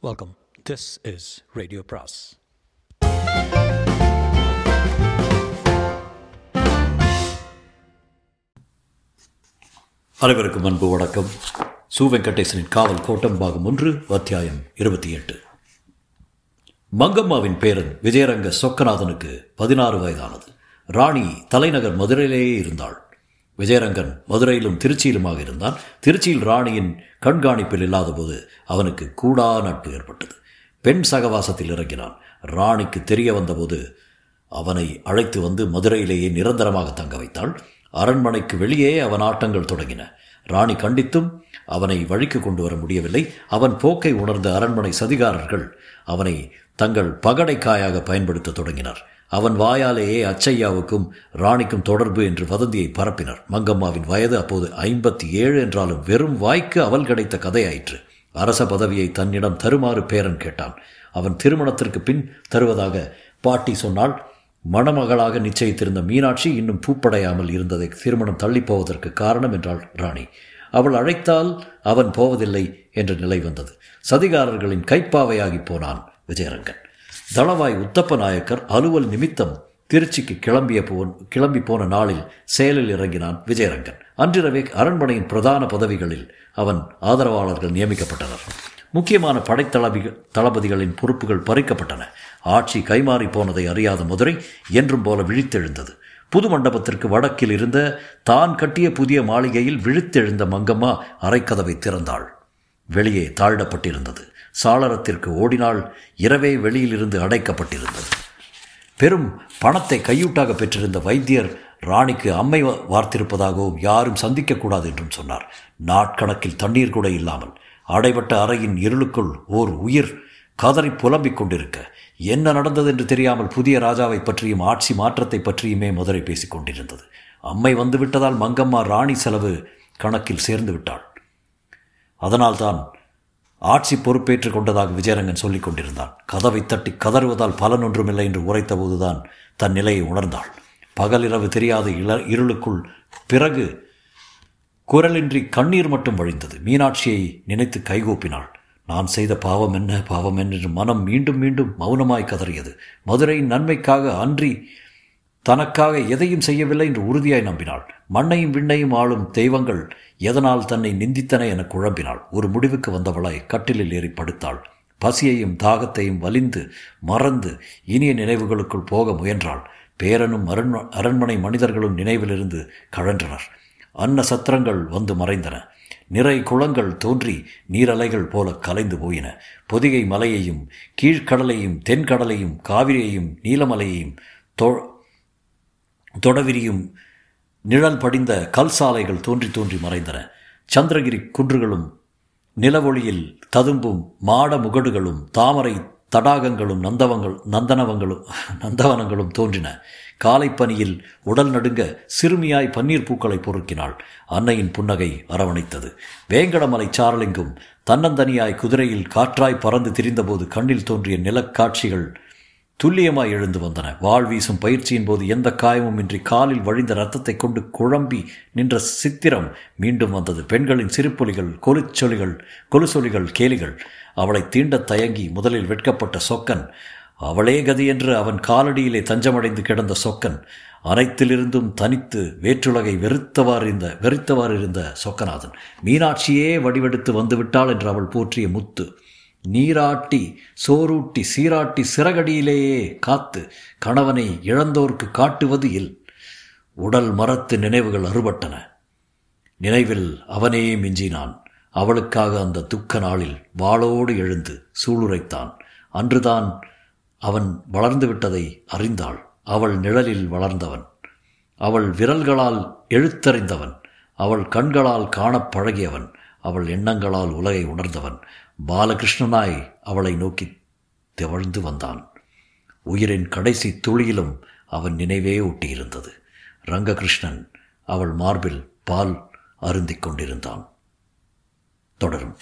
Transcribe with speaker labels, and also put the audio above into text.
Speaker 1: Welcome this is radio பிராஸ்
Speaker 2: அனைவருக்கும் அன்பு வணக்கம். சு வெங்கடேசனின் காவல் கோட்டம் பாகம் ஒன்று அத்தியாயம் இருபத்தி எட்டு. மங்கம்மாவின் பேரன் விஜயரங்க சொக்கநாதனுக்கு பதினாறு வயதானது. ராணி தலைநகர் மதுரையிலேயே இருந்தாள். விஜயரங்கன் மதுரையிலும் திருச்சியிலுமாக இருந்தான். திருச்சியில் ராணியின் கண்காணிப்பில் இல்லாதபோது அவனுக்கு கூடா நட்பு ஏற்பட்டது. பெண் சகவாசத்தில் இறங்கினான். ராணிக்கு தெரிய வந்தபோது அவனை அழைத்து வந்து மதுரையிலேயே நிரந்தரமாக தங்க வைத்தாள். அரண்மனைக்கு வெளியே அவன் ஆட்டங்கள் தொடங்கின. ராணி கண்டித்தும் அவனை வழிக்கு கொண்டு வர முடியவில்லை. அவன் போக்கை உணர்ந்த அரண்மனை சதிகாரர்கள் அவனை தங்கள் பகடைக்காயாக பயன்படுத்த தொடங்கினர். அவன் வாயாலேயே அச்சையாவுக்கும் ராணிக்கும் தொடர்பு என்று வதந்தியை பரப்பினர். மங்கம்மாவின் வயது அப்போது ஐம்பத்தி ஏழு என்றாலும் வெறும் வாய்க்கு அவல் கிடைத்த கதையாயிற்று. அரச பதவியை தன்னிடம் தருமாறு பேரன் கேட்டான். அவன் திருமணத்திற்கு பின் தருவதாக பாட்டி சொன்னால் மணமகளாக நிச்சயித்திருந்த மீனாட்சி இன்னும் பூப்படையாமல் இருந்ததை திருமணம் தள்ளிப்போவதற்கு காரணம் என்றாள் ராணி. அவள் அழைத்தால் அவன் போவதில்லை என்ற நிலை வந்தது. சதிகாரர்களின் கைப்பாவையாகி போனான் விஜயரங்கன். தளவாய் உத்தப்ப நாயக்கர் அலுவல் நிமித்தம் திருச்சிக்கு கிளம்பிய போ கிளம்பி போன நாளில் செயலில் இறங்கினான் விஜயரங்கன். அன்றிரவே அரண்மனையின் பிரதான பதவிகளில் அவன் ஆதரவாளர்கள் நியமிக்கப்பட்டனர். முக்கியமான படைத்தளபிகள் தளபதிகளின் பொறுப்புகள் பறிக்கப்பட்டன. ஆட்சி கைமாறி போனதை அறியாத மதுரை என்றும் போல விழித்தெழுந்தது. புது மண்டபத்திற்கு வடக்கில் இருந்த தான் கட்டிய புதிய மாளிகையில் விழித்தெழுந்த மங்கம்மா அரைக்கதவை திறந்தாள். வெளியே தாழ்டப்பட்டிருந்தது. சாளரத்திற்கு ஓடினால் இரவே வெளியிலிருந்து அடைக்கப்பட்டிருந்தது. பெரும் பணத்தை கையூட்டாக பெற்றிருந்த வைத்தியர் ராணிக்கு அம்மை வார்த்திருப்பதாகவும் யாரும் சந்திக்கக்கூடாது என்றும் சொன்னார். நாட்கணக்கில் தண்ணீர் கூட இல்லாமல் அடைபட்ட அறையின் இருளுக்குள் ஓர் உயிர் கதறி புலம்பிக் கொண்டிருக்க என்ன நடந்தது என்று தெரியாமல் புதிய ராஜாவை பற்றியும் ஆட்சி மாற்றத்தை பற்றியுமே மதுரை பேசிக் கொண்டிருந்தது. அம்மை வந்து விட்டதால் மங்கம்மா ராணி செலவு கணக்கில் சேர்ந்து விட்டாள். அதனால்தான் ஆட்சி பொறுப்பேற்றுக் கொண்டதாக விஜயரங்கன் சொல்லிக் கொண்டிருந்தான். கதவை தட்டி கதறுவதால் பலன் ஒன்றுமில்லை என்று உரைத்தபோதுதான் தன் நிலையை உணர்ந்தாள். பகலிரவு தெரியாத இள இருளுக்குள் பிறகு குரலின்றி கண்ணீர் மட்டும் வழிந்தது. மீனாட்சியை நினைத்து கைகூப்பினாள். நான் செய்த பாவம் என்ன? பாவம் என்று மனம் மீண்டும் மீண்டும் மௌனமாய் கதறியது. மதுரையின் நன்மைக்காக அன்றி தனக்காக எதையும் செய்யவில்லை என்று உறுதியாய் நம்பினாள். மண்ணையும் விண்ணையும் ஆளும் தெய்வங்கள் எதனால் தன்னை நிந்தித்தன என குழம்பினாள். ஒரு முடிவுக்கு வந்தவளாய் கட்டிலில் ஏறி படுத்தாள். பசியையும் தாகத்தையும் வலிந்து மறந்து இனிய நினைவுகளுக்குள் போக முயன்றாள். பேரனும் அரண் அரண்மனை மனிதர்களும் நினைவிலிருந்து கழன்றனர். அன்ன சத்திரங்கள் வந்து மறைந்தன. நிறை குளங்கள் தோன்றி நீரலைகள் போல கலைந்து போயின. பொதிகை மலையையும் கீழ்கடலையும் தென்கடலையும் காவிரியையும் நீலமலையையும் தோ தொடவிரியும் நிழல் படிந்த கல் சாலைகள் தோன்றி தோன்றி மறைந்தன. சந்திரகிரி குன்றுகளும் நிலவொளியில் ததும்பும் மாட முகடுகளும் தாமரை தடாகங்களும் நந்தவங்கள் நந்தனவங்களும் நந்தவனங்களும் தோன்றின. காலைப்பனியில் உடல் நடுங்க சிறுமியாய் பன்னீர் பூக்களை பொறுக்கினாள். அன்னையின் புன்னகை அரவணைத்தது. வேங்கடமலை சாரலிங்கும் தன்னந்தனியாய் குதிரையில் காற்றாய் பறந்து திரிந்தபோது கண்ணில் தோன்றிய நிலக்காட்சிகள் துல்லியமாய் எழுந்து வந்தன. வாழ் வீசும் பயிற்சியின் போது எந்த காயமும் இன்றி காலில் வழிந்த ரத்தத்தை கொண்டு குழம்பி நின்ற சித்திரம் மீண்டும் வந்தது. பெண்களின் சிரிப்பொலிகள் கொலுச்சொலிகள் கொலுசொலிகள் கேலிகள். அவளை தீண்டத் தயங்கி முதலில் வெட்கப்பட்ட சொக்கன். அவளே கதி என்று அவன் காலடியிலே தஞ்சமடைந்து கிடந்த சொக்கன். அனைத்திலிருந்தும் தனித்து வேற்றுலகை வெறுத்தவாறு இருந்த வெறுத்தவாறு இருந்த சொக்கநாதன். மீனாட்சியே வடிவெடுத்து வந்துவிட்டாள் என்று அவள் போற்றிய முத்து. நீராட்டி சோரூட்டி சீராட்டி சிறகடியிலேயே காத்து கணவனை இழந்தோர்க்கு காட்டுவது இல். உடல் மரத்து நினைவுகள் அறுபட்டன. நினைவில் அவனே மிஞ்சினான். அவளுக்காக அந்த துக்க நாளில் வாளோடு எழுந்து சூளுரைத்தான். அன்றுதான் அவன் வளர்ந்து விட்டதை அறிந்தாள். அவள் நிழலில் வளர்ந்தவன். அவள் விரல்களால் எழுத்தறிந்தவன். அவள் கண்களால் காணப் பழகியவன் அவள் எண்ணங்களால் உலகை உணர்ந்தவன். பாலகிருஷ்ணனாய் அவளை நோக்கி திவழ்ந்து வந்தான். உயிரின் கடைசி துளியிலும் அவன் நினைவே ஒட்டியிருந்தது ரங்ககிருஷ்ணன் அவள் மார்பில் பால் அருந்திக் கொண்டிருந்தான். தொடரும்.